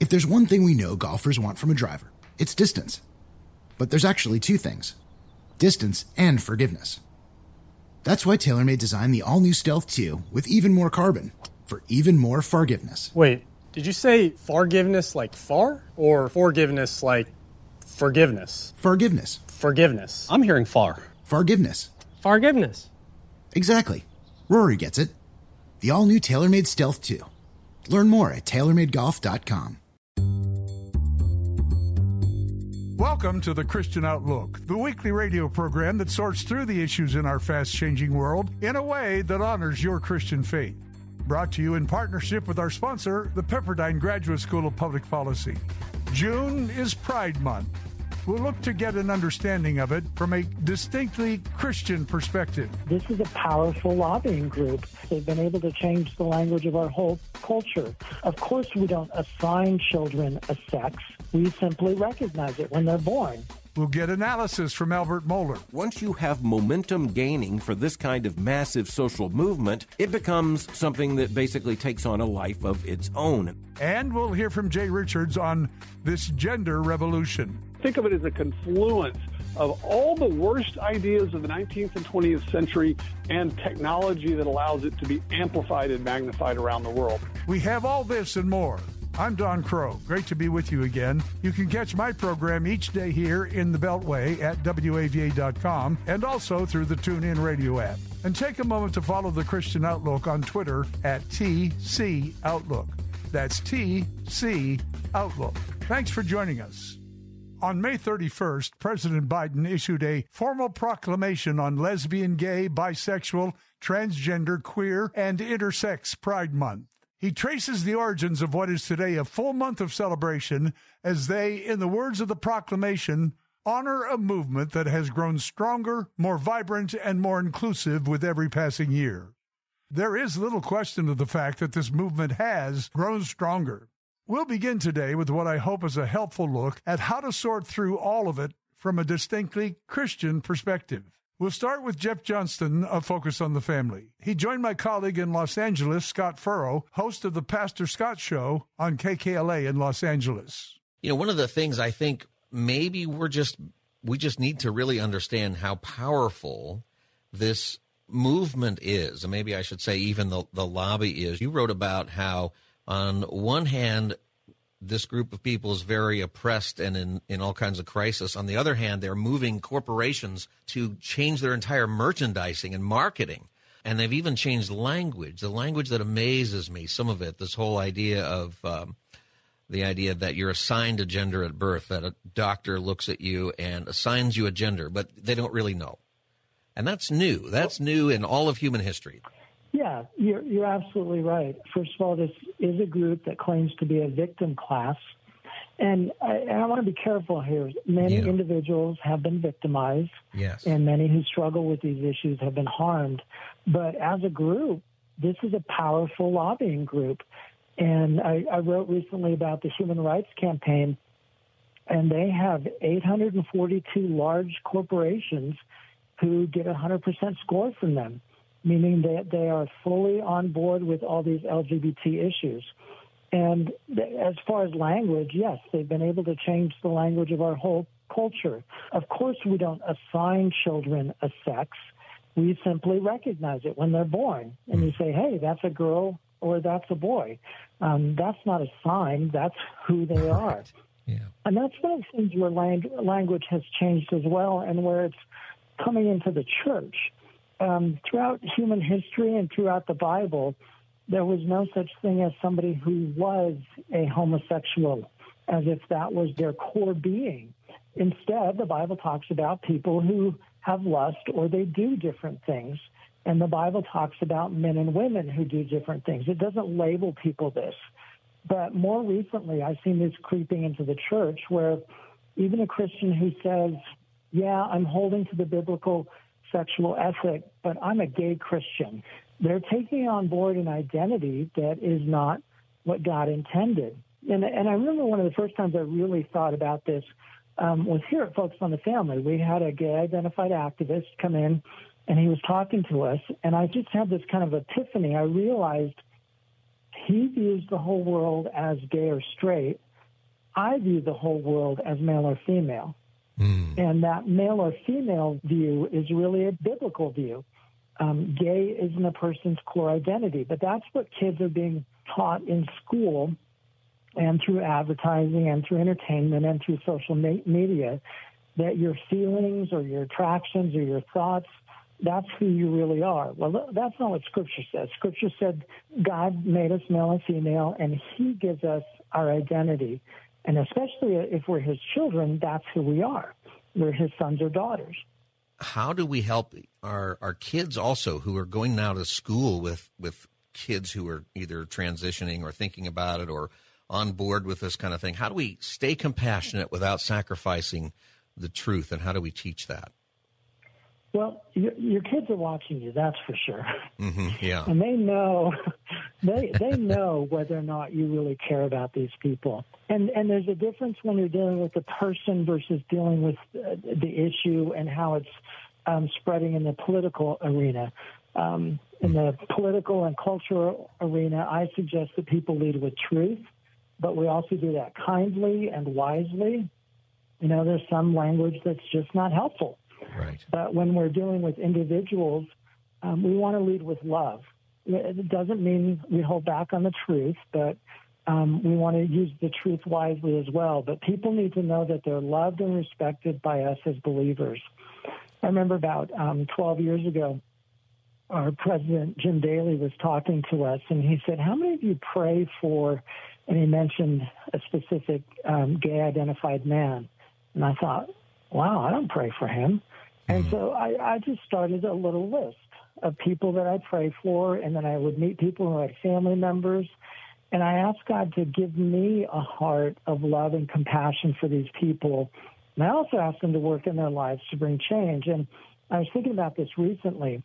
If there's one thing we know golfers want from a driver, it's distance. But there's actually two things distance and forgiveness. That's why TaylorMade designed the all new Stealth 2 with even more carbon for even more forgiveness. Wait, did you say forgiveness like far or forgiveness like forgiveness? Forgiveness. Forgiveness. I'm hearing far. Forgiveness. Forgiveness. Exactly. Rory gets it. The all new TaylorMade Stealth 2. Learn more at TaylorMadeGolf.com. Welcome to the Christian Outlook, the weekly radio program that sorts through the issues in our fast changing world in a way that honors your Christian faith. Brought to you in partnership with our sponsor, the Pepperdine Graduate School of Public Policy. June is Pride Month. We'll look to get an understanding of it from a distinctly Christian perspective. This is a powerful lobbying group. They've been able to change the language of our whole culture. Of course, we don't assign children a sex. We simply recognize it when they're born. We'll get analysis from Albert Mohler. Once you have momentum gaining for this kind of massive social movement, it becomes something that basically takes on a life of its own. And we'll hear from Jay Richards on this gender revolution. Think of it as a confluence of all the worst ideas of the 19th and 20th century and technology that allows it to be amplified and magnified around the world. We have all this and more. I'm Don Kroah. Great to be with you again. You can catch my program each day here in the Beltway at WAVA.com and also through the TuneIn radio app. And take a moment to follow the Christian Outlook on Twitter at TC Outlook. That's TC Outlook. Thanks for joining us. On May 31st, President Biden issued a formal proclamation on lesbian, gay, bisexual, transgender, queer, and intersex Pride Month. He traces the origins of what is today a full month of celebration as they, in the words of the proclamation, honor a movement that has grown stronger, more vibrant, and more inclusive with every passing year. There is little question of the fact that this movement has grown stronger. We'll begin today with what I hope is a helpful look at how to sort through all of it from a distinctly Christian perspective. We'll start with Jeff Johnston of Focus on the Family. He joined my colleague in Los Angeles, Scott Furrow, host of the Pastor Scott Show on KKLA in Los Angeles. You know, one of the things I think maybe we're just we just need to really understand how powerful this movement is, and maybe I should say even the the lobby is. You wrote about how on one hand, this group of people is very oppressed and in, in all kinds of crisis. On the other hand, they're moving corporations to change their entire merchandising and marketing. And they've even changed language, the language that amazes me, some of it, this whole idea of um, the idea that you're assigned a gender at birth, that a doctor looks at you and assigns you a gender, but they don't really know. And that's new. That's new in all of human history. Yeah, you're, you're absolutely right. First of all, this is a group that claims to be a victim class. And I, and I want to be careful here. Many Yeah. individuals have been victimized, Yes. and many who struggle with these issues have been harmed. But as a group, this is a powerful lobbying group. And I, I wrote recently about the Human Rights Campaign, and they have 842 large corporations who get a 100% score from them, meaning that they are fully on board with all these LGBT issues. And as far as language, yes, they've been able to change the language of our whole culture. Of course, we don't assign children a sex. We simply recognize it when they're born. And you say, hey, that's a girl or that's a boy. Um, that's not a sign, that's who they are. Yeah. And that's one of the things where lang- language has changed as well and where it's coming into the church. Um, throughout human history and throughout the Bible, there was no such thing as somebody who was a homosexual, as if that was their core being. Instead, the Bible talks about people who have lust or they do different things. And the Bible talks about men and women who do different things. It doesn't label people this. But more recently, I've seen this creeping into the church where even a Christian who says, Yeah, I'm holding to the biblical sexual ethic, but I'm a gay Christian, they're taking on board an identity that is not what God intended. And, and I remember one of the first times I really thought about this um, was here at Focus on the Family. We had a gay identified activist come in and he was talking to us, and I just had this kind of epiphany. I realized he views the whole world as gay or straight, I view the whole world as male or female. Mm. And that male or female view is really a biblical view. Um, gay isn't a person's core identity, but that's what kids are being taught in school and through advertising and through entertainment and through social media that your feelings or your attractions or your thoughts that's who you really are. Well, that's not what Scripture says. Scripture said God made us male and female, and He gives us our identity. And especially if we're His children, that's who we are. We're His sons or daughters. How do we help our, our kids also who are going now to school with, with kids who are either transitioning or thinking about it or on board with this kind of thing? How do we stay compassionate without sacrificing the truth, and how do we teach that? Well, your, your kids are watching you. That's for sure. Mm-hmm, yeah, and they know they they know whether or not you really care about these people. And and there's a difference when you're dealing with the person versus dealing with uh, the issue and how it's um, spreading in the political arena. Um, in the political and cultural arena, I suggest that people lead with truth, but we also do that kindly and wisely. You know, there's some language that's just not helpful. Right. But when we're dealing with individuals, um, we want to lead with love. It doesn't mean we hold back on the truth, but um, we want to use the truth wisely as well. But people need to know that they're loved and respected by us as believers. I remember about um, 12 years ago, our president, Jim Daly, was talking to us, and he said, How many of you pray for, and he mentioned a specific um, gay identified man? And I thought, wow, I don't pray for him. And mm-hmm. so I, I just started a little list of people that I pray for, and then I would meet people who had family members. And I asked God to give me a heart of love and compassion for these people. And I also asked Him to work in their lives to bring change. And I was thinking about this recently.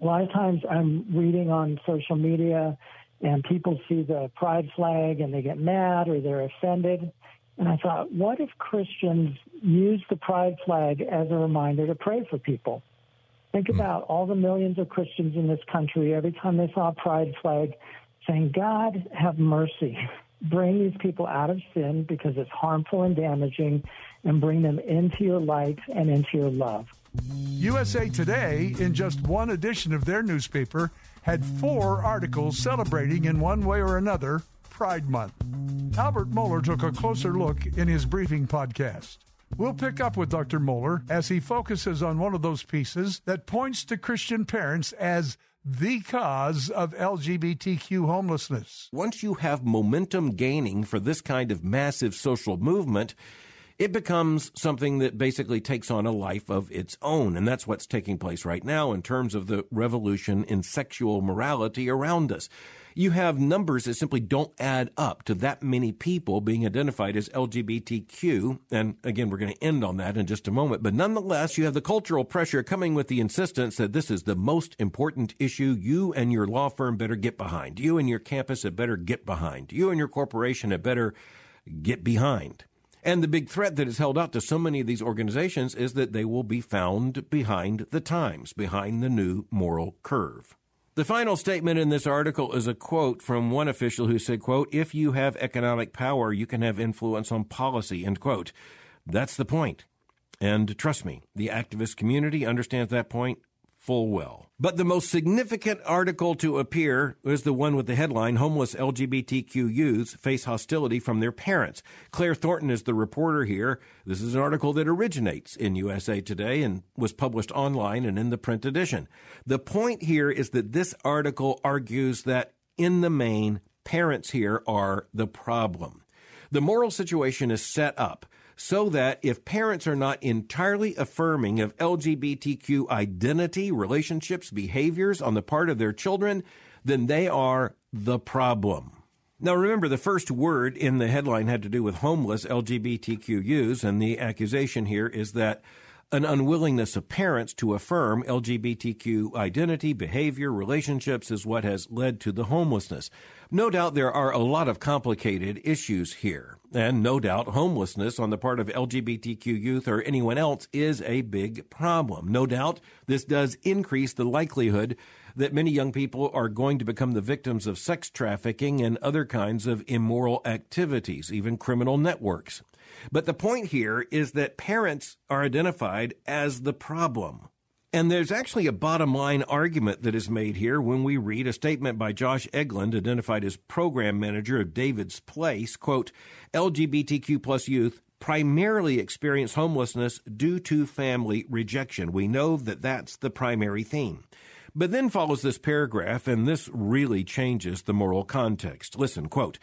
A lot of times I'm reading on social media and people see the pride flag and they get mad or they're offended. And I thought, what if Christians use the pride flag as a reminder to pray for people? Think mm. about all the millions of Christians in this country, every time they saw a pride flag, saying, God, have mercy. Bring these people out of sin because it's harmful and damaging, and bring them into your light and into your love. USA Today, in just one edition of their newspaper, had four articles celebrating in one way or another Pride Month. Albert Mohler took a closer look in his briefing podcast. We'll pick up with Dr. Mohler as he focuses on one of those pieces that points to Christian parents as the cause of LGBTQ homelessness. Once you have momentum gaining for this kind of massive social movement, it becomes something that basically takes on a life of its own. And that's what's taking place right now in terms of the revolution in sexual morality around us you have numbers that simply don't add up to that many people being identified as LGBTQ. And again, we're going to end on that in just a moment. But nonetheless, you have the cultural pressure coming with the insistence that this is the most important issue you and your law firm better get behind. You and your campus had better get behind. You and your corporation had better get behind. And the big threat that is held out to so many of these organizations is that they will be found behind the times, behind the new moral curve. The final statement in this article is a quote from one official who said, quote, if you have economic power, you can have influence on policy, end quote. That's the point. And trust me, the activist community understands that point full well. But the most significant article to appear is the one with the headline Homeless LGBTQ youths face hostility from their parents. Claire Thornton is the reporter here. This is an article that originates in USA Today and was published online and in the print edition. The point here is that this article argues that in the main, parents here are the problem. The moral situation is set up so that if parents are not entirely affirming of LGBTQ identity, relationships, behaviors on the part of their children, then they are the problem. Now, remember, the first word in the headline had to do with homeless LGBTQ youths, and the accusation here is that an unwillingness of parents to affirm LGBTQ identity, behavior, relationships is what has led to the homelessness. No doubt there are a lot of complicated issues here. And no doubt homelessness on the part of LGBTQ youth or anyone else is a big problem. No doubt this does increase the likelihood that many young people are going to become the victims of sex trafficking and other kinds of immoral activities, even criminal networks. But the point here is that parents are identified as the problem. And there's actually a bottom line argument that is made here when we read a statement by Josh Eglund, identified as program manager of David's Place, quote, LGBTQ plus youth primarily experience homelessness due to family rejection. We know that that's the primary theme. But then follows this paragraph, and this really changes the moral context. Listen, quote,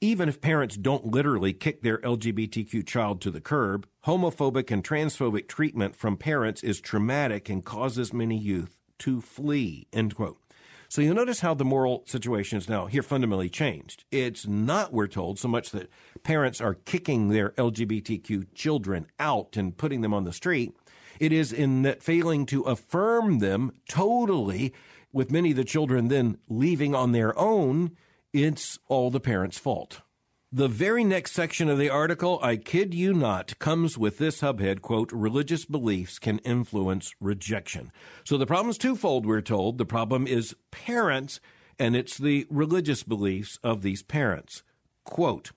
even if parents don't literally kick their LGBTQ child to the curb, homophobic and transphobic treatment from parents is traumatic and causes many youth to flee. End quote. So you'll notice how the moral situation is now here fundamentally changed. It's not, we're told, so much that parents are kicking their LGBTQ children out and putting them on the street. It is in that failing to affirm them totally, with many of the children then leaving on their own, it's all the parents' fault. The very next section of the article, I kid you not, comes with this hubhead quote, religious beliefs can influence rejection. So the problem is twofold, we're told. The problem is parents, and it's the religious beliefs of these parents. Quote,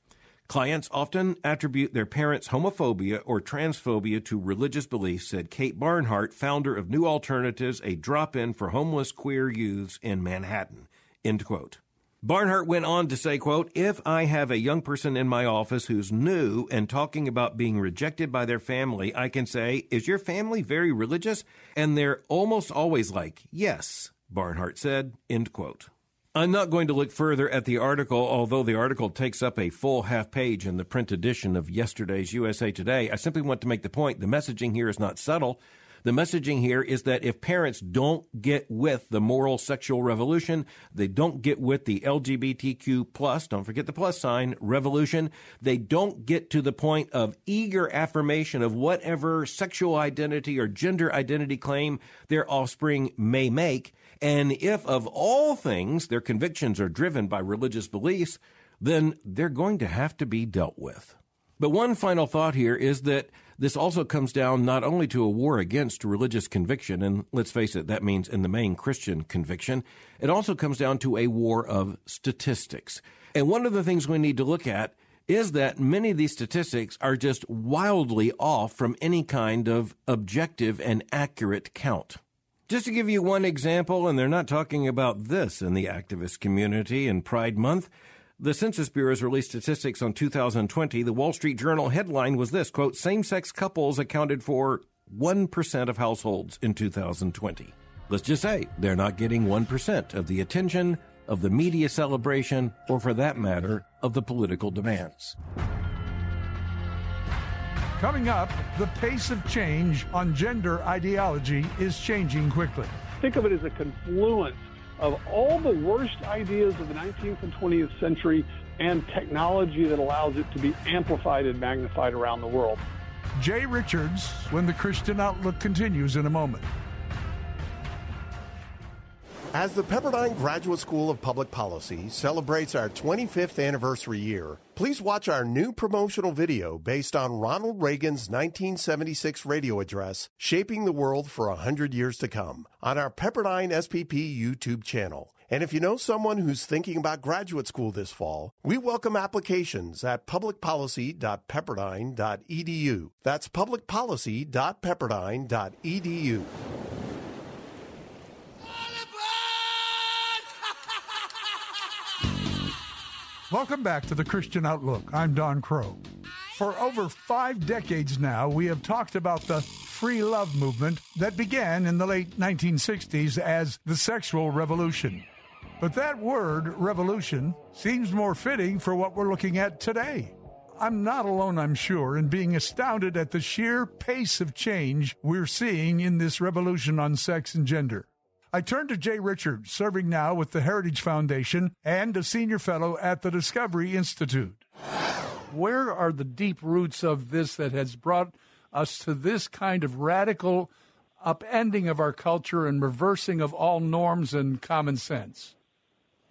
Clients often attribute their parents' homophobia or transphobia to religious beliefs, said Kate Barnhart, founder of New Alternatives, a drop in for homeless queer youths in Manhattan. End quote. Barnhart went on to say, quote, if I have a young person in my office who's new and talking about being rejected by their family, I can say, is your family very religious? And they're almost always like, yes, Barnhart said, end quote. I'm not going to look further at the article, although the article takes up a full half page in the print edition of yesterday's USA Today. I simply want to make the point the messaging here is not subtle. The messaging here is that if parents don't get with the moral sexual revolution, they don't get with the LGBTQ plus, don't forget the plus sign, revolution, they don't get to the point of eager affirmation of whatever sexual identity or gender identity claim their offspring may make, and if of all things their convictions are driven by religious beliefs, then they're going to have to be dealt with. But one final thought here is that this also comes down not only to a war against religious conviction, and let's face it, that means in the main Christian conviction, it also comes down to a war of statistics. And one of the things we need to look at is that many of these statistics are just wildly off from any kind of objective and accurate count. Just to give you one example, and they're not talking about this in the activist community in Pride Month, the Census Bureau's released statistics on 2020. The Wall Street Journal headline was this quote, same sex couples accounted for 1% of households in 2020. Let's just say they're not getting 1% of the attention, of the media celebration, or for that matter, of the political demands. Coming up, the pace of change on gender ideology is changing quickly. Think of it as a confluence of all the worst ideas of the 19th and 20th century and technology that allows it to be amplified and magnified around the world. Jay Richards, when the Christian Outlook continues in a moment. As the Pepperdine Graduate School of Public Policy celebrates our 25th anniversary year, please watch our new promotional video based on Ronald Reagan's 1976 radio address, Shaping the World for 100 Years to Come, on our Pepperdine SPP YouTube channel. And if you know someone who's thinking about graduate school this fall, we welcome applications at publicpolicy.pepperdine.edu. That's publicpolicy.pepperdine.edu. Welcome back to the Christian Outlook. I'm Don Kroah. For over five decades now, we have talked about the free love movement that began in the late 1960s as the sexual revolution. But that word, revolution, seems more fitting for what we're looking at today. I'm not alone, I'm sure, in being astounded at the sheer pace of change we're seeing in this revolution on sex and gender. I turn to Jay Richards, serving now with the Heritage Foundation and a senior fellow at the Discovery Institute. Where are the deep roots of this that has brought us to this kind of radical upending of our culture and reversing of all norms and common sense?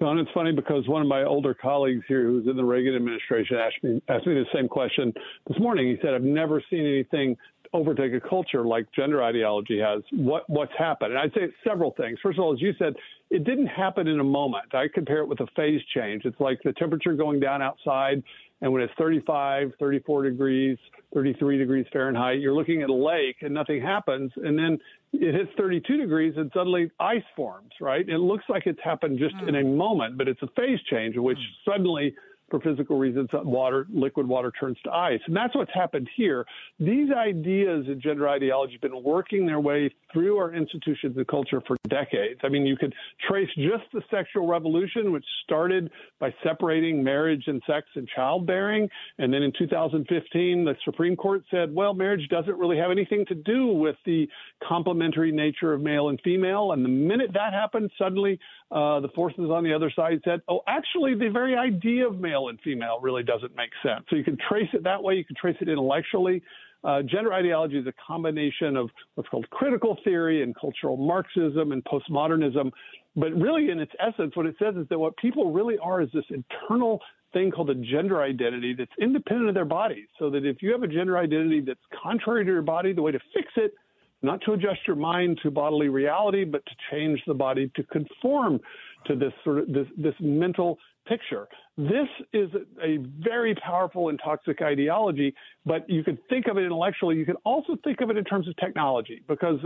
Don, it's funny because one of my older colleagues here who's in the Reagan administration asked me asked me the same question this morning. He said, I've never seen anything overtake a culture like gender ideology has, what what's happened? And I'd say several things. First of all, as you said, it didn't happen in a moment. I compare it with a phase change. It's like the temperature going down outside, and when it's 35, 34 degrees, 33 degrees Fahrenheit, you're looking at a lake and nothing happens, and then it hits 32 degrees and suddenly ice forms. Right? It looks like it's happened just mm. in a moment, but it's a phase change in which mm. suddenly for physical reasons, water, liquid water turns to ice. And that's what's happened here. These ideas of gender ideology have been working their way through our institutions and culture for decades. I mean, you could trace just the sexual revolution, which started by separating marriage and sex and childbearing. And then in 2015, the Supreme Court said, well, marriage doesn't really have anything to do with the complementary nature of male and female. And the minute that happened, suddenly uh, the forces on the other side said, oh, actually, the very idea of male and female really doesn't make sense. So you can trace it that way. You can trace it intellectually. Uh, gender ideology is a combination of what's called critical theory and cultural Marxism and postmodernism. But really, in its essence, what it says is that what people really are is this internal thing called a gender identity that's independent of their bodies. So that if you have a gender identity that's contrary to your body, the way to fix it not to adjust your mind to bodily reality, but to change the body to conform to this sort of this, this mental picture. This is a very powerful and toxic ideology, but you could think of it intellectually. You can also think of it in terms of technology because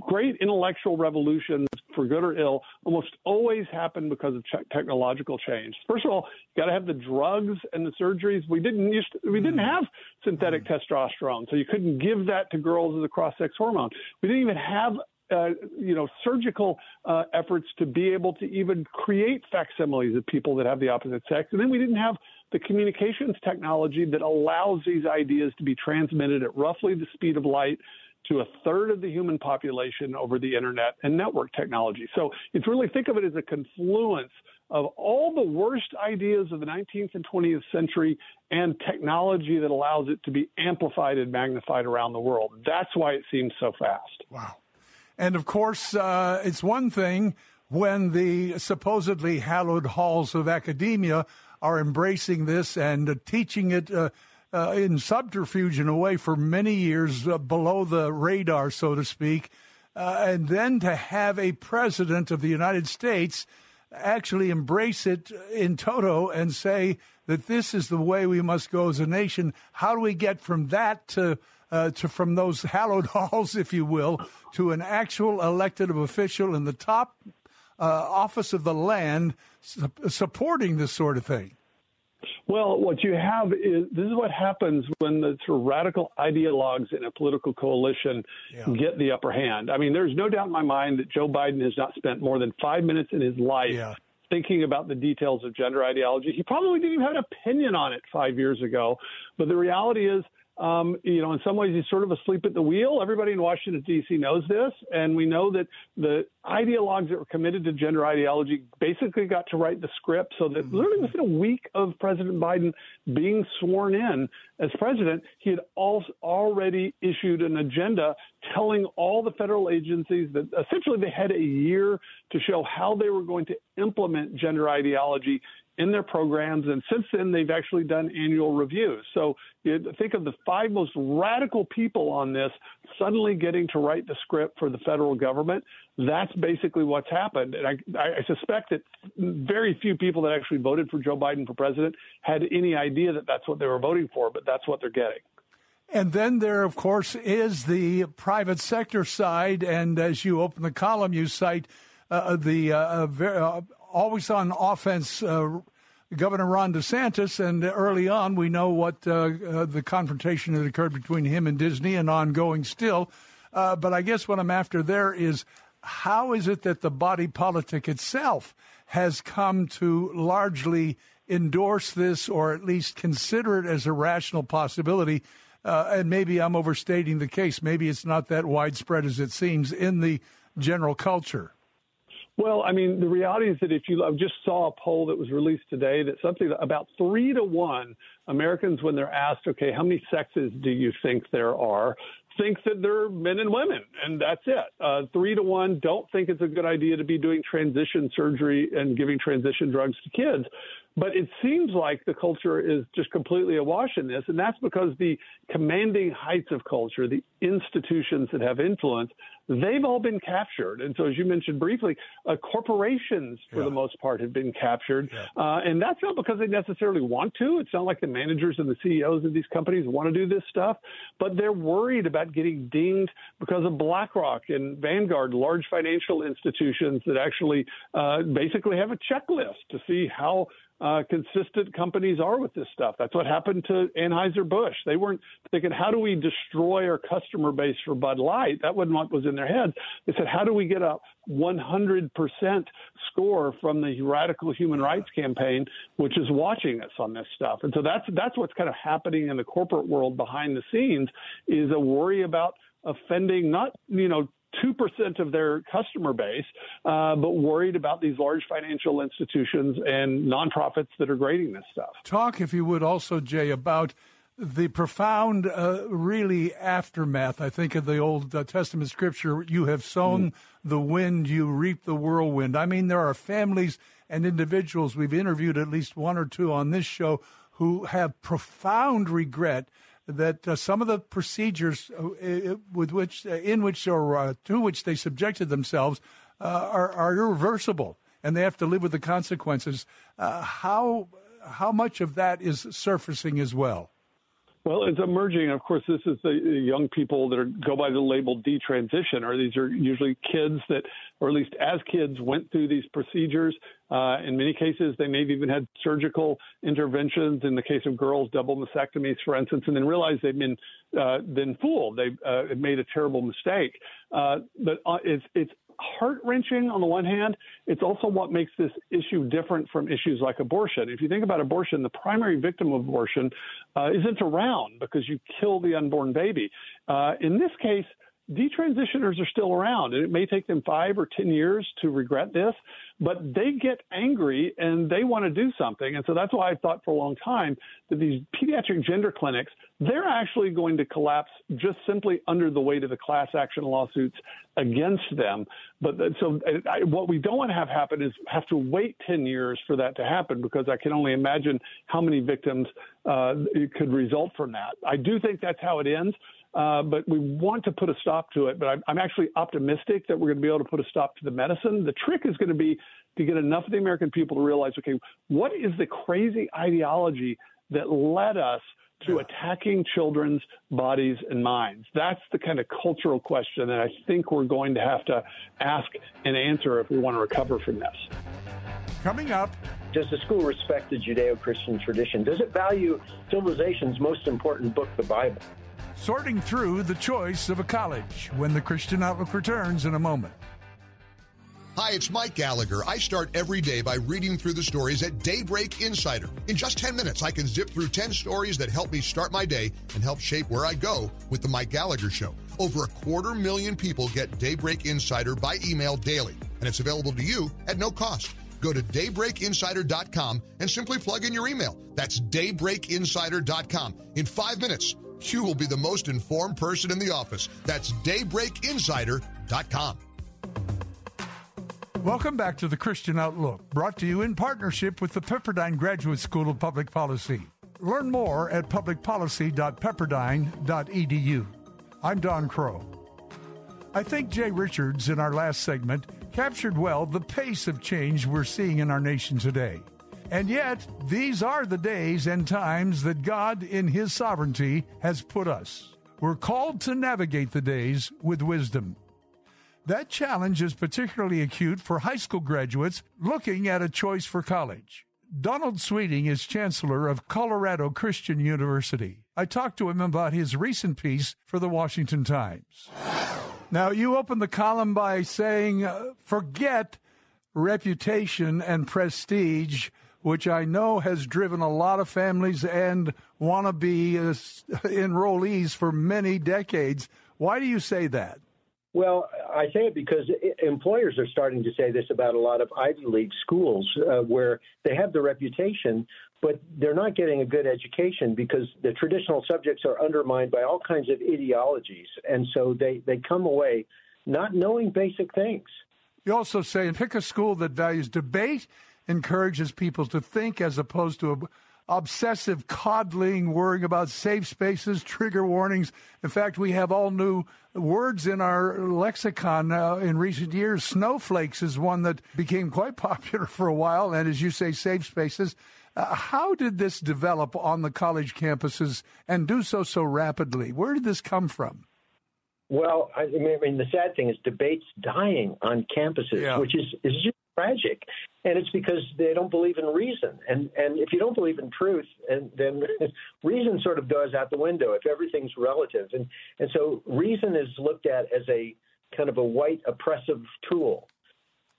great intellectual revolutions, for good or ill, almost always happen because of technological change. First of all, you got to have the drugs and the surgeries. We didn't used to, we didn't have synthetic testosterone, so you couldn't give that to girls as a cross-sex hormone. We didn't even have uh, you know, surgical uh, efforts to be able to even create facsimiles of people that have the opposite sex. And then we didn't have the communications technology that allows these ideas to be transmitted at roughly the speed of light to a third of the human population over the internet and network technology. So it's really think of it as a confluence of all the worst ideas of the 19th and 20th century and technology that allows it to be amplified and magnified around the world. That's why it seems so fast. Wow. And of course, uh, it's one thing when the supposedly hallowed halls of academia are embracing this and uh, teaching it uh, uh in subterfuge in a way for many years uh, below the radar, so to speak. Uh, and then to have a president of the United States actually embrace it in toto and say that this is the way we must go as a nation. How do we get from that to uh, to from those hallowed halls, if you will, to an actual elected official in the top uh, office of the land su- supporting this sort of thing? Well, what you have is this is what happens when the sort of radical ideologues in a political coalition yeah. get the upper hand. I mean, there's no doubt in my mind that Joe Biden has not spent more than five minutes in his life yeah. thinking about the details of gender ideology. He probably didn't even have an opinion on it five years ago. But the reality is, um, you know, in some ways, he's sort of asleep at the wheel. Everybody in Washington, D.C. knows this. And we know that the ideologues that were committed to gender ideology basically got to write the script so that mm-hmm. literally within a week of President Biden being sworn in as president, he had already issued an agenda telling all the federal agencies that essentially they had a year to show how they were going to implement gender ideology in their programs. And since then, they've actually done annual reviews. So you think of the five most radical people on this suddenly getting to write the script for the federal government. That's basically what's happened. And I, I suspect that very few people that actually voted for Joe Biden for president had any idea that that's what they were voting for, but that's what they're getting. And then there, of course, is the private sector side. And as you open the column, you cite uh, the uh, uh, always on offense. Uh, Governor Ron DeSantis, and early on, we know what uh, uh, the confrontation that occurred between him and Disney, and ongoing still. But I guess what I'm after there is how is it that the body politic itself has come to largely endorse this, or at least consider it as a rational possibility? Uh, and maybe I'm overstating the case. Maybe it's not that widespread as it seems in the general culture. Well, I mean, the reality is that if you I just saw a poll that was released today that something about three to one Americans, when they're asked, okay, how many sexes do you think there are, think that they're men and women, and that's it. Uh, three to one don't think it's a good idea to be doing transition surgery and giving transition drugs to kids. But it seems like the culture is just completely awash in this, and that's because the commanding heights of culture, the institutions that have influence, they've all been captured. And so, as you mentioned briefly, uh, corporations, for yeah. the most part, have been captured. Yeah. Uh, and that's not because they necessarily want to. It's not like the managers and the CEOs of these companies want to do this stuff, but they're worried about getting dinged because of BlackRock and Vanguard, large financial institutions that actually uh, basically have a checklist to see how uh, consistent companies are with this stuff. That's what happened to Anheuser-Busch. They weren't thinking, how do we destroy our customer base for Bud Light? That wasn't what was in their heads. They said, how do we get a 100% score from the Radical Human Rights Campaign, which is watching us on this stuff? And so that's, that's what's kind of happening in the corporate world behind the scenes is a worry about offending not, you know, 2% of their customer base, uh, but worried about these large financial institutions and nonprofits that are grading this stuff. Talk, if you would, also, Jay, about the profound, uh, really aftermath. I think of the Old uh, Testament scripture you have sown mm. the wind, you reap the whirlwind. I mean, there are families and individuals, we've interviewed at least one or two on this show, who have profound regret that uh, some of the procedures uh, with which, uh, in which or uh, to which they subjected themselves uh, are, are, irreversible, and they have to live with the consequences. How how much of that is surfacing as well? Well, it's emerging. Of course, this is the young people that are, go by the label detransition, or these are usually kids that, or at least as kids, went through these procedures. Uh, in many cases, they may have even had surgical interventions. In the case of girls, double mastectomies, for instance, and then realized they've been uh, been fooled. They've uh, made a terrible mistake. Uh, but uh, it's it's heart wrenching on the one hand. It's also what makes this issue different from issues like abortion. If you think about abortion, the primary victim of abortion uh, isn't around because you kill the unborn baby. Uh, in this case, detransitioners are still around, and it may take them five or 10 years to regret this, but they get angry and they want to do something. And so that's why I've thought for a long time that these pediatric gender clinics, they're actually going to collapse just simply under the weight of the class action lawsuits against them. But so I, what we don't want to have happen is have to wait 10 years for that to happen because I can only imagine how many victims uh, it could result from that. I do think that's how it ends. Uh, but we want to put a stop to it. But I'm, I'm actually optimistic that we're going to be able to put a stop to the medicine. The trick is going to be to get enough of the American people to realize, okay, what is the crazy ideology that led us to attacking children's bodies and minds? That's the kind of cultural question that I think we're going to have to ask and answer if we want to recover from this. Coming up, does the school respect the Judeo Christian tradition? Does it value civilization's most important book, the Bible? Sorting through the choice of a college when the Christian Outlook returns in a moment. Hi, it's Mike Gallagher. I start every day by reading through the stories at Daybreak Insider. In just 10 minutes, I can zip through 10 stories that help me start my day and help shape where I go with The Mike Gallagher Show. Over a quarter million people get Daybreak Insider by email daily, and it's available to you at no cost. Go to daybreakinsider.com and simply plug in your email. That's daybreakinsider.com. In five minutes, you will be the most informed person in the office. That's daybreakinsider.com. Welcome back to the Christian Outlook, brought to you in partnership with the Pepperdine Graduate School of Public Policy. Learn more at publicpolicy.pepperdine.edu. I'm Don Kroah. I think Jay Richards in our last segment captured well the pace of change we're seeing in our nation today. And yet, these are the days and times that God, in His sovereignty, has put us. We're called to navigate the days with wisdom. That challenge is particularly acute for high school graduates looking at a choice for college. Donald Sweeting is chancellor of Colorado Christian University. I talked to him about his recent piece for the Washington Times. Now, you open the column by saying, uh, forget reputation and prestige which I know has driven a lot of families and wannabe uh, enrollees for many decades. Why do you say that? Well, I say it because employers are starting to say this about a lot of Ivy League schools uh, where they have the reputation, but they're not getting a good education because the traditional subjects are undermined by all kinds of ideologies. And so they, they come away not knowing basic things. You also say and pick a school that values debate encourages people to think as opposed to obsessive coddling, worrying about safe spaces, trigger warnings. In fact, we have all new words in our lexicon uh, in recent years. Snowflakes is one that became quite popular for a while, and as you say, safe spaces. Uh, how did this develop on the college campuses and do so so rapidly? Where did this come from? Well, I mean, the sad thing is debates dying on campuses, yeah. which is is just tragic, and it's because they don't believe in reason. And and if you don't believe in truth, and then reason sort of goes out the window if everything's relative. And and so reason is looked at as a kind of a white oppressive tool,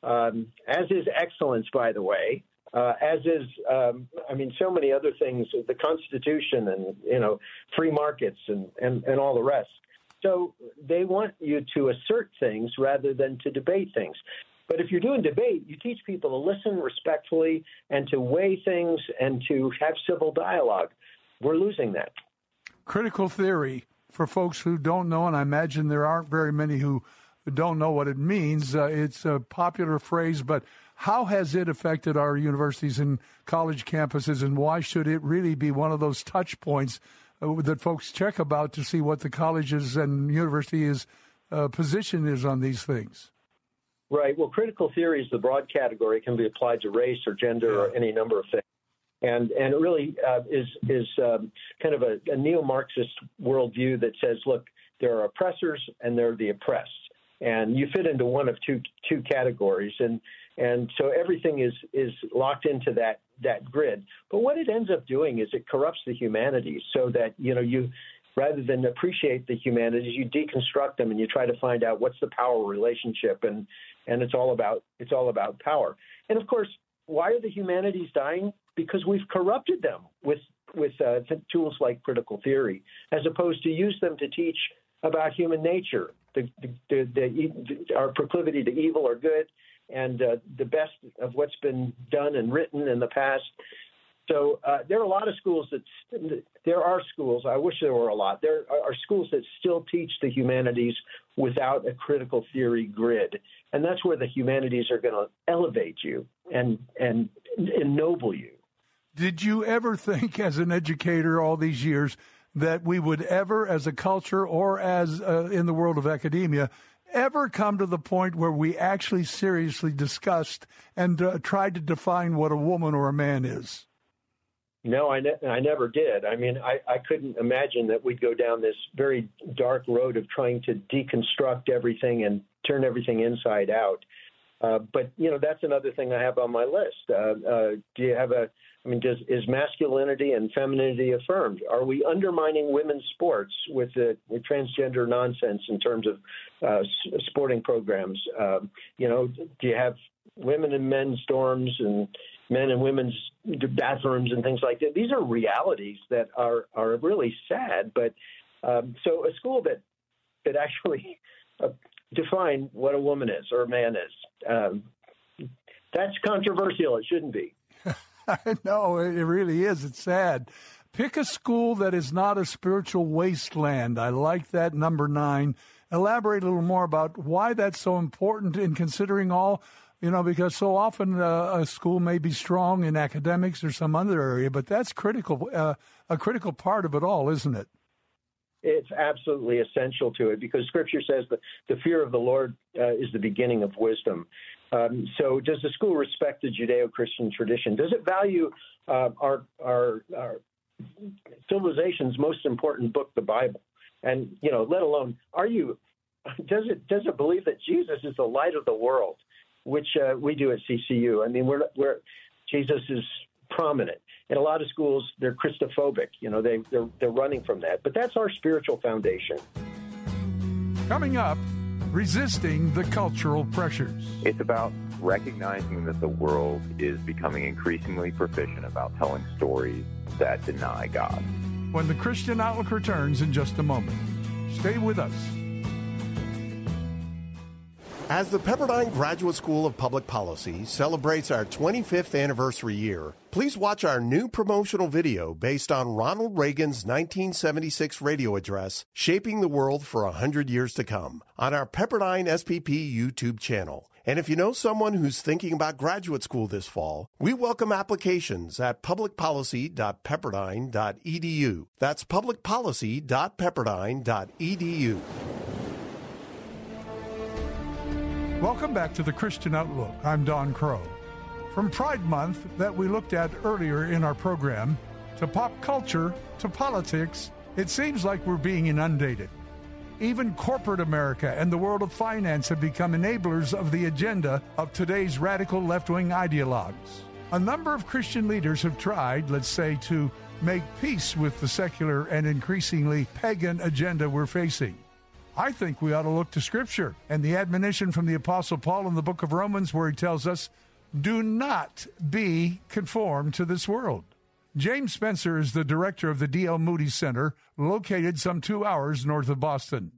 um, as is excellence, by the way. Uh, as is, um, I mean, so many other things, the Constitution and you know, free markets and, and, and all the rest. So they want you to assert things rather than to debate things. But if you're doing debate, you teach people to listen respectfully and to weigh things and to have civil dialogue. We're losing that. Critical theory, for folks who don't know, and I imagine there aren't very many who don't know what it means, uh, it's a popular phrase, but how has it affected our universities and college campuses, and why should it really be one of those touch points uh, that folks check about to see what the colleges and universities' uh, position is on these things? Right. Well, critical theory is the broad category. It can be applied to race or gender or any number of things. And, and it really uh, is, is um, kind of a, a neo Marxist worldview that says, look, there are oppressors and there are the oppressed. And you fit into one of two, two categories. And, and so everything is, is locked into that that grid. But what it ends up doing is it corrupts the humanities so that, you know, you rather than appreciate the humanities, you deconstruct them and you try to find out what's the power relationship and and it's all about it's all about power. And of course, why are the humanities dying? Because we've corrupted them with with uh, tools like critical theory, as opposed to use them to teach about human nature, the, the, the, our proclivity to evil or good, and uh, the best of what's been done and written in the past. So uh, there are a lot of schools that there are schools. I wish there were a lot. There are schools that still teach the humanities without a critical theory grid, and that's where the humanities are going to elevate you and and ennoble you. Did you ever think, as an educator, all these years, that we would ever, as a culture or as uh, in the world of academia, ever come to the point where we actually seriously discussed and uh, tried to define what a woman or a man is? No, I, ne- I never did. I mean, I, I couldn't imagine that we'd go down this very dark road of trying to deconstruct everything and turn everything inside out. Uh, but you know, that's another thing I have on my list. Uh, uh, do you have a? I mean, does is masculinity and femininity affirmed? Are we undermining women's sports with the with transgender nonsense in terms of uh, sporting programs? Um, you know, do you have women and men's dorms and men and women's bathrooms and things like that? These are realities that are are really sad. But um, so a school that that actually uh, define what a woman is or a man is. Um, that's controversial. It shouldn't be. Know it really is. It's sad. Pick a school that is not a spiritual wasteland. I like that number nine. Elaborate a little more about why that's so important in considering all, you know, because so often uh, a school may be strong in academics or some other area, but that's critical, uh, a critical part of it all, isn't it? it's absolutely essential to it because Scripture says that the fear of the Lord uh, is the beginning of wisdom. Um, so, does the school respect the Judeo-Christian tradition? Does it value uh, our, our, our civilization's most important book, the Bible? And you know, let alone, are you? Does it does it believe that Jesus is the light of the world, which uh, we do at CCU? I mean, we're we're Jesus is prominent. In a lot of schools, they're Christophobic. You know, they, they're, they're running from that. But that's our spiritual foundation. Coming up, resisting the cultural pressures. It's about recognizing that the world is becoming increasingly proficient about telling stories that deny God. When the Christian Outlook returns in just a moment. Stay with us. As the Pepperdine Graduate School of Public Policy celebrates our 25th anniversary year, please watch our new promotional video based on Ronald Reagan's 1976 radio address, Shaping the World for 100 Years to Come, on our Pepperdine SPP YouTube channel And if you know someone who's thinking about graduate school this fall, we welcome applications at publicpolicy.pepperdine.edu. That's publicpolicy.pepperdine.edu. Welcome back to the Christian Outlook. I'm Don Kroah. From Pride Month, that we looked at earlier in our program, to pop culture, to politics, it seems like we're being inundated. Even corporate America and the world of finance have become enablers of the agenda of today's radical left wing ideologues. A number of Christian leaders have tried, let's say, to make peace with the secular and increasingly pagan agenda we're facing. I think we ought to look to Scripture and the admonition from the Apostle Paul in the book of Romans, where he tells us, Do not be conformed to this world. James Spencer is the director of the D.L. Moody Center, located some two hours north of Boston.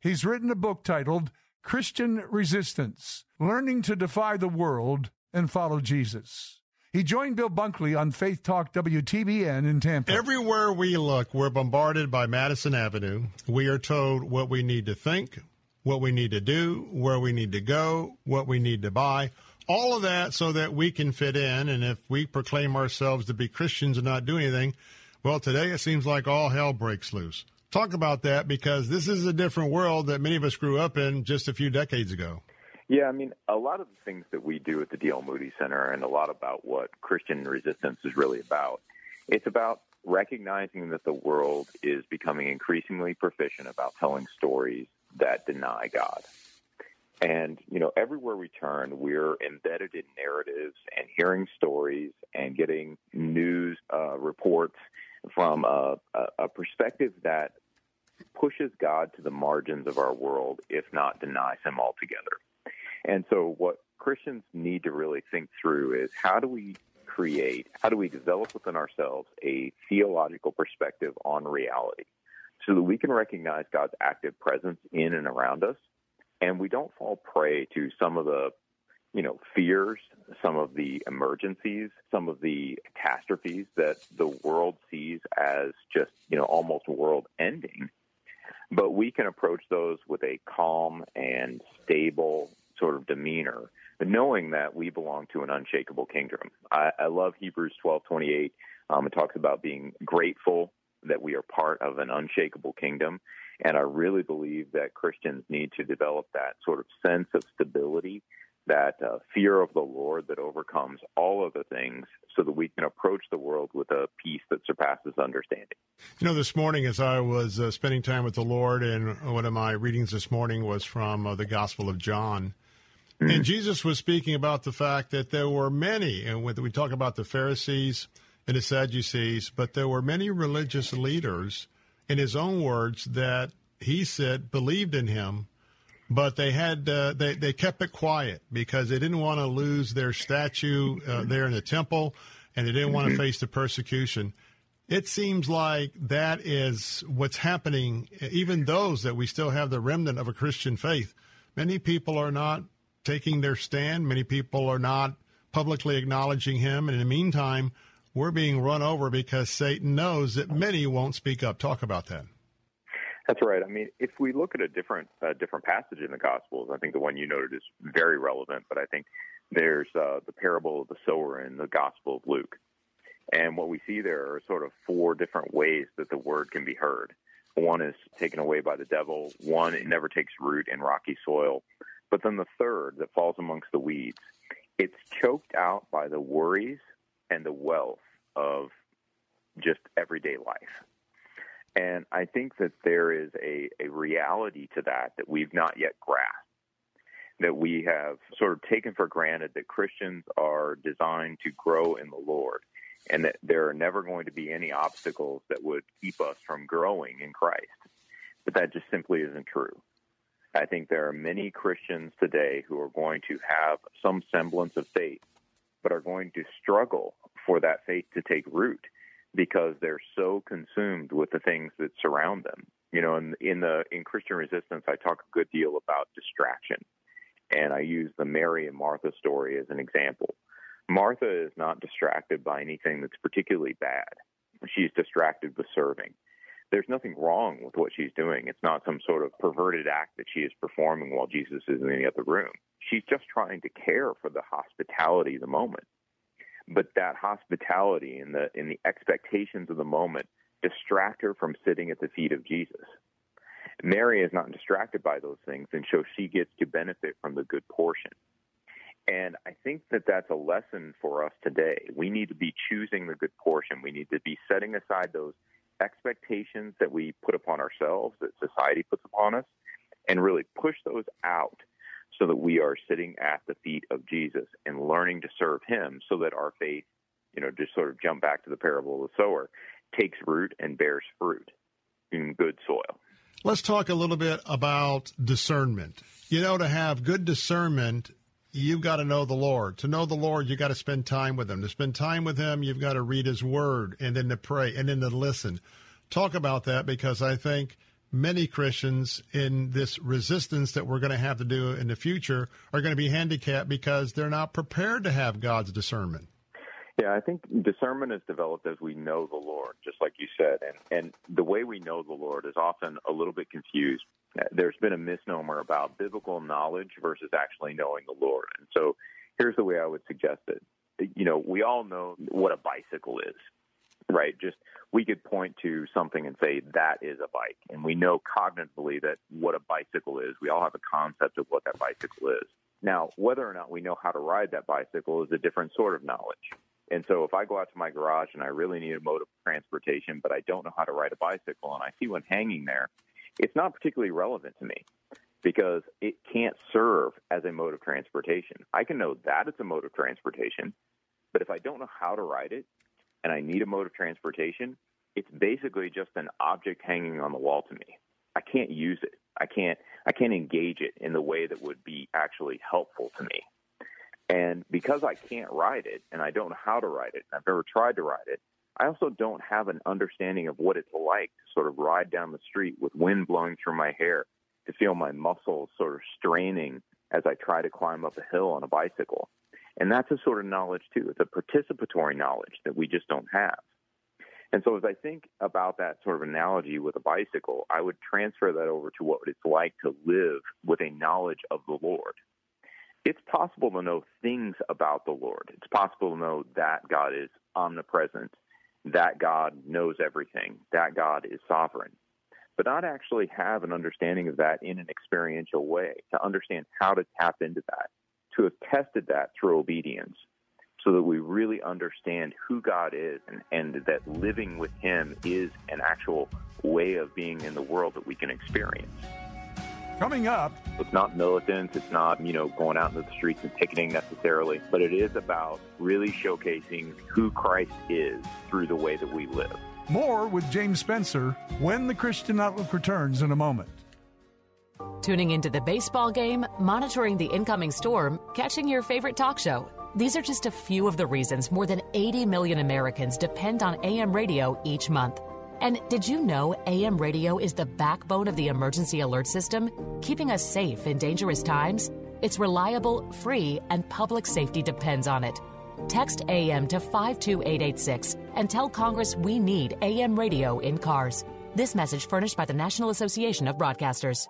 He's written a book titled Christian Resistance Learning to Defy the World and Follow Jesus. He joined Bill Bunkley on Faith Talk WTBN in Tampa. Everywhere we look, we're bombarded by Madison Avenue. We are told what we need to think, what we need to do, where we need to go, what we need to buy. All of that so that we can fit in. And if we proclaim ourselves to be Christians and not do anything, well, today it seems like all hell breaks loose. Talk about that because this is a different world that many of us grew up in just a few decades ago. Yeah, I mean, a lot of the things that we do at the D.L. Moody Center and a lot about what Christian resistance is really about, it's about recognizing that the world is becoming increasingly proficient about telling stories that deny God. And, you know, everywhere we turn, we're embedded in narratives and hearing stories and getting news uh, reports from a, a, a perspective that pushes God to the margins of our world, if not denies him altogether. And so, what Christians need to really think through is how do we create, how do we develop within ourselves a theological perspective on reality so that we can recognize God's active presence in and around us and we don't fall prey to some of the you know fears some of the emergencies some of the catastrophes that the world sees as just you know almost world ending. But we can approach those with a calm and stable sort of demeanor, knowing that we belong to an unshakable kingdom. I, I love Hebrews twelve twenty eight. Um, it talks about being grateful that we are part of an unshakable kingdom. And I really believe that Christians need to develop that sort of sense of stability, that uh, fear of the Lord that overcomes all other things, so that we can approach the world with a peace that surpasses understanding. You know, this morning as I was uh, spending time with the Lord, and one of my readings this morning was from uh, the Gospel of John. Mm-hmm. And Jesus was speaking about the fact that there were many, and when we talk about the Pharisees and the Sadducees, but there were many religious leaders, in his own words, that he said believed in him, but they had uh, they they kept it quiet because they didn't want to lose their statue uh, there in the temple, and they didn't want to mm-hmm. face the persecution. It seems like that is what's happening. Even those that we still have the remnant of a Christian faith, many people are not taking their stand. Many people are not publicly acknowledging him. And in the meantime, we're being run over because Satan knows that many won't speak up. Talk about that. That's right. I mean, if we look at a different uh, different passage in the Gospels, I think the one you noted is very relevant. But I think there's uh, the parable of the sower in the Gospel of Luke, and what we see there are sort of four different ways that the word can be heard. One is taken away by the devil. One, it never takes root in rocky soil. But then the third that falls amongst the weeds, it's choked out by the worries and the wealth of just everyday life. And I think that there is a, a reality to that that we've not yet grasped. That we have sort of taken for granted that Christians are designed to grow in the Lord and that there are never going to be any obstacles that would keep us from growing in Christ. But that just simply isn't true. I think there are many Christians today who are going to have some semblance of faith, but are going to struggle for that faith to take root because they're so consumed with the things that surround them. You know, in, in the in Christian resistance, I talk a good deal about distraction, and I use the Mary and Martha story as an example. Martha is not distracted by anything that's particularly bad. She's distracted with serving. There's nothing wrong with what she's doing. It's not some sort of perverted act that she is performing while Jesus is in the other room. She's just trying to care for the hospitality of the moment. But that hospitality and the in the expectations of the moment distract her from sitting at the feet of Jesus. Mary is not distracted by those things, and so she gets to benefit from the good portion. And I think that that's a lesson for us today. We need to be choosing the good portion. We need to be setting aside those expectations that we put upon ourselves, that society puts upon us, and really push those out so that we are sitting at the feet of Jesus and learning to serve him so that our faith, you know, just sort of jump back to the parable of the sower, takes root and bears fruit in good soil. Let's talk a little bit about discernment. You know, to have good discernment, you've got to know the Lord. To know the Lord, you've got to spend time with Him. To spend time with Him, you've got to read His Word and then to pray and then to listen. Talk about that because I think many Christians in this resistance that we're going to have to do in the future are going to be handicapped because they're not prepared to have God's discernment. Yeah, I think discernment is developed as we know the Lord, just like you said, and and the way we know the Lord is often a little bit confused. There's been a misnomer about biblical knowledge versus actually knowing the Lord, and so here's the way I would suggest it. You know, we all know what a bicycle is, right? Just we could point to something and say that is a bike, and we know cognitively that what a bicycle is. We all have a concept of what that bicycle is. Now, whether or not we know how to ride that bicycle is a different sort of knowledge. And so if I go out to my garage and I really need a mode of transportation, but I don't know how to ride a bicycle and I see one hanging there, it's not particularly relevant to me because it can't serve as a mode of transportation. I can know that it's a mode of transportation, but if I don't know how to ride it and I need a mode of transportation, it's basically just an object hanging on the wall to me. I can't use it. I can't I can't engage it in the way that would be actually helpful to me. And because I can't ride it and I don't know how to ride it, and I've never tried to ride it, I also don't have an understanding of what it's like to sort of ride down the street with wind blowing through my hair, to feel my muscles sort of straining as I try to climb up a hill on a bicycle. And that's a sort of knowledge too. It's a participatory knowledge that we just don't have. And so as I think about that sort of analogy with a bicycle, I would transfer that over to what it's like to live with a knowledge of the Lord it's possible to know things about the Lord. It's possible to know that God is omnipresent, that God knows everything, that God is sovereign, but not actually have an understanding of that in an experiential way, to understand how to tap into that, to have tested that through obedience, so that we really understand who God is and, and that living with Him is an actual way of being in the world that we can experience. Coming up. It's not militants. It's not, you know, going out into the streets and picketing necessarily, but it is about really showcasing who Christ is through the way that we live. More with James Spencer when the Christian Outlook returns in a moment. Tuning into the baseball game, monitoring the incoming storm, catching your favorite talk show. These are just a few of the reasons more than 80 million Americans depend on AM radio each month. And did you know AM radio is the backbone of the emergency alert system, keeping us safe in dangerous times? It's reliable, free, and public safety depends on it. Text AM to 52886 and tell Congress we need AM radio in cars. This message furnished by the National Association of Broadcasters.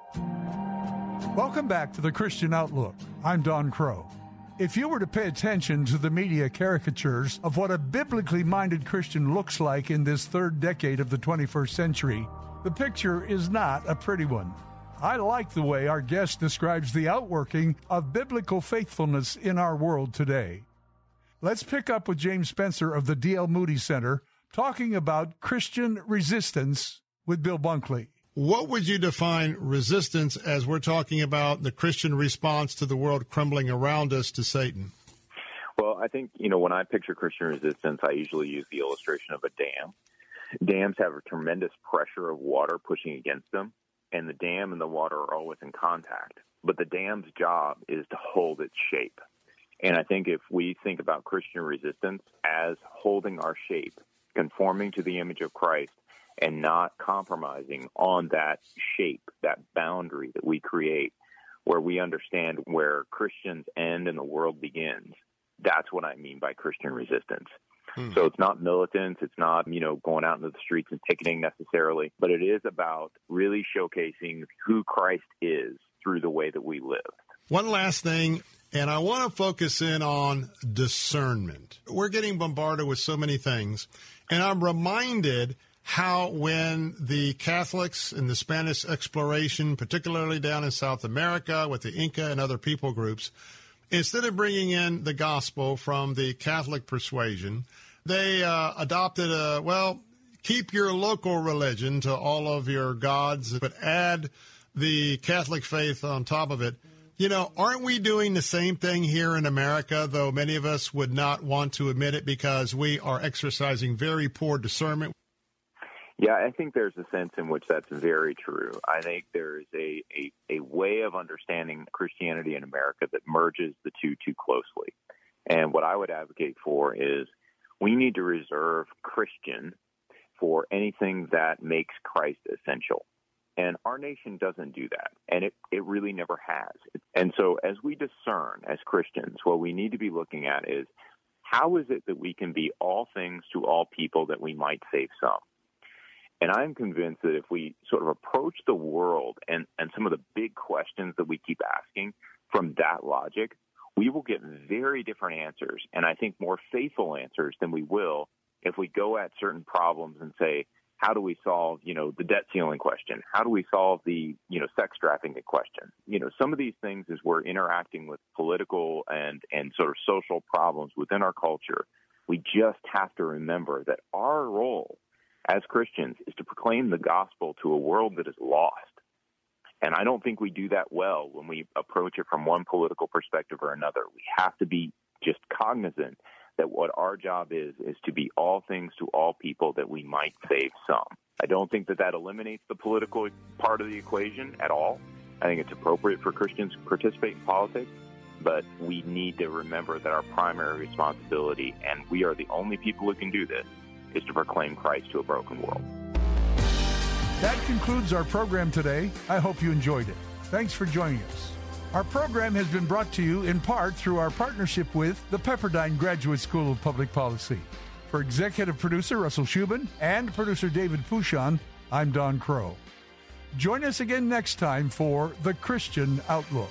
Welcome back to the Christian Outlook. I'm Don Kroah. If you were to pay attention to the media caricatures of what a biblically minded Christian looks like in this third decade of the 21st century, the picture is not a pretty one. I like the way our guest describes the outworking of biblical faithfulness in our world today. Let's pick up with James Spencer of the D.L. Moody Center talking about Christian resistance with Bill Bunkley. What would you define resistance as we're talking about the Christian response to the world crumbling around us to Satan? Well, I think, you know, when I picture Christian resistance, I usually use the illustration of a dam. Dams have a tremendous pressure of water pushing against them, and the dam and the water are always in contact. But the dam's job is to hold its shape. And I think if we think about Christian resistance as holding our shape, conforming to the image of Christ, and not compromising on that shape, that boundary that we create, where we understand where Christians end and the world begins. That's what I mean by Christian resistance. Hmm. So it's not militants, it's not, you know, going out into the streets and picketing necessarily, but it is about really showcasing who Christ is through the way that we live. One last thing, and I want to focus in on discernment. We're getting bombarded with so many things, and I'm reminded how when the Catholics in the Spanish exploration, particularly down in South America with the Inca and other people groups, instead of bringing in the gospel from the Catholic persuasion, they uh, adopted a, well, keep your local religion to all of your gods, but add the Catholic faith on top of it. You know, aren't we doing the same thing here in America, though many of us would not want to admit it because we are exercising very poor discernment? Yeah, I think there's a sense in which that's very true. I think there is a, a, a way of understanding Christianity in America that merges the two too closely. And what I would advocate for is we need to reserve Christian for anything that makes Christ essential. And our nation doesn't do that. And it, it really never has. And so as we discern as Christians, what we need to be looking at is how is it that we can be all things to all people that we might save some? And I'm convinced that if we sort of approach the world and, and some of the big questions that we keep asking from that logic, we will get very different answers. And I think more faithful answers than we will if we go at certain problems and say, how do we solve, you know, the debt ceiling question? How do we solve the, you know, sex trafficking question? You know, some of these things as we're interacting with political and, and sort of social problems within our culture, we just have to remember that our role as Christians is to proclaim the gospel to a world that is lost. And I don't think we do that well when we approach it from one political perspective or another. We have to be just cognizant that what our job is is to be all things to all people that we might save some. I don't think that that eliminates the political part of the equation at all. I think it's appropriate for Christians to participate in politics, but we need to remember that our primary responsibility, and we are the only people who can do this, is to proclaim Christ to a broken world. That concludes our program today. I hope you enjoyed it. Thanks for joining us. Our program has been brought to you in part through our partnership with the Pepperdine Graduate School of Public Policy. For executive producer Russell Shubin and producer David Pouchon, I'm Don Kroah. Join us again next time for The Christian Outlook.